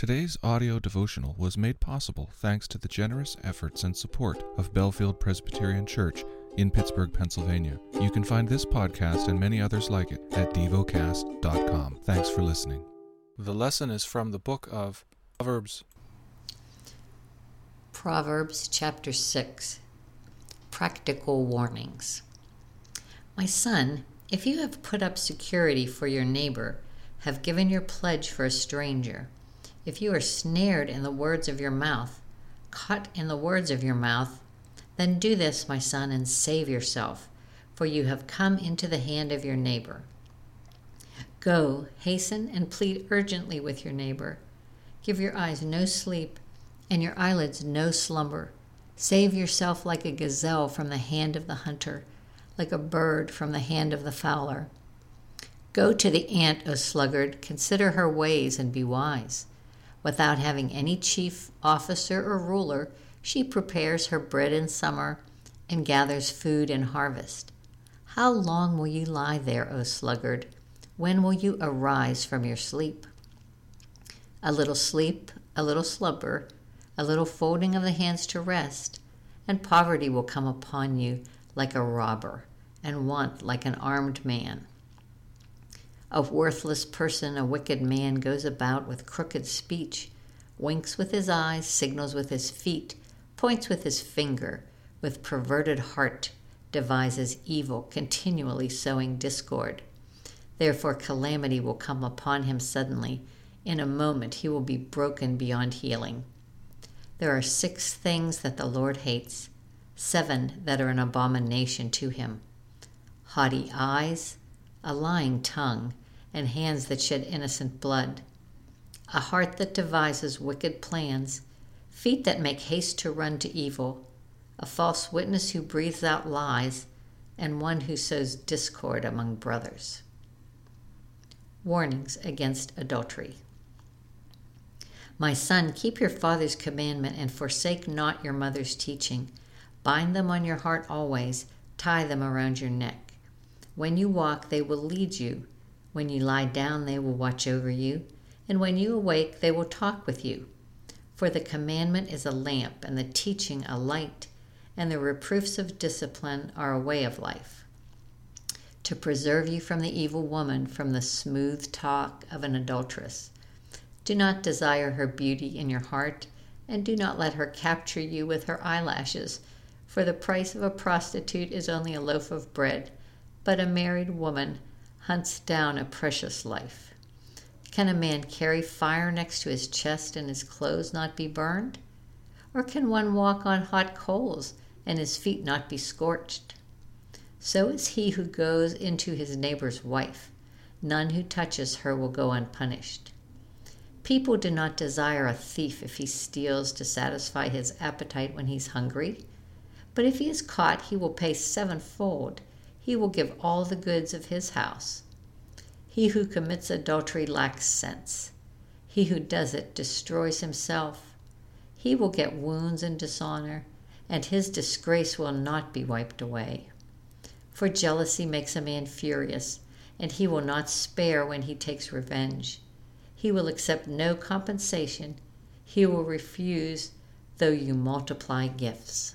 Today's audio devotional was made possible thanks to the generous efforts and support of Bellefield Presbyterian Church in Pittsburgh, Pennsylvania. You can find this podcast and many others like it at devocast.com. Thanks for listening. The lesson is from the book of Proverbs. Proverbs chapter 6 Practical Warnings. My son, if you have put up security for your neighbor, have given your pledge for a stranger, if you are snared in the words of your mouth, caught in the words of your mouth, then do this, my son, and save yourself, for you have come into the hand of your neighbor. Go, hasten, and plead urgently with your neighbor. Give your eyes no sleep, and your eyelids no slumber. Save yourself like a gazelle from the hand of the hunter, like a bird from the hand of the fowler. Go to the ant, O sluggard, consider her ways and be wise. Without having any chief, officer, or ruler, she prepares her bread in summer and gathers food in harvest. How long will you lie there, O sluggard? When will you arise from your sleep? A little sleep, a little slumber, a little folding of the hands to rest, and poverty will come upon you like a robber, and want like an armed man. A worthless person, a wicked man, goes about with crooked speech, winks with his eyes, signals with his feet, points with his finger, with perverted heart, devises evil, continually sowing discord. Therefore, calamity will come upon him suddenly. In a moment, he will be broken beyond healing. There are six things that the Lord hates, seven that are an abomination to him haughty eyes, a lying tongue, and hands that shed innocent blood, a heart that devises wicked plans, feet that make haste to run to evil, a false witness who breathes out lies, and one who sows discord among brothers. Warnings against adultery. My son, keep your father's commandment and forsake not your mother's teaching. Bind them on your heart always, tie them around your neck. When you walk, they will lead you. When you lie down, they will watch over you, and when you awake, they will talk with you. For the commandment is a lamp, and the teaching a light, and the reproofs of discipline are a way of life. To preserve you from the evil woman, from the smooth talk of an adulteress. Do not desire her beauty in your heart, and do not let her capture you with her eyelashes, for the price of a prostitute is only a loaf of bread, but a married woman hunts down a precious life. Can a man carry fire next to his chest and his clothes not be burned? Or can one walk on hot coals and his feet not be scorched? So is he who goes into his neighbor's wife. None who touches her will go unpunished. People do not desire a thief if he steals to satisfy his appetite when he's hungry. But if he is caught, he will pay sevenfold he will give all the goods of his house. He who commits adultery lacks sense. He who does it destroys himself. He will get wounds and dishonor, and his disgrace will not be wiped away. For jealousy makes a man furious, and he will not spare when he takes revenge. He will accept no compensation. He will refuse, though you multiply gifts.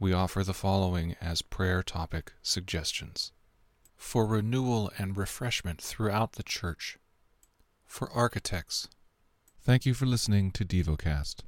we offer the following as prayer topic suggestions for renewal and refreshment throughout the church, for architects. Thank you for listening to DevoCast.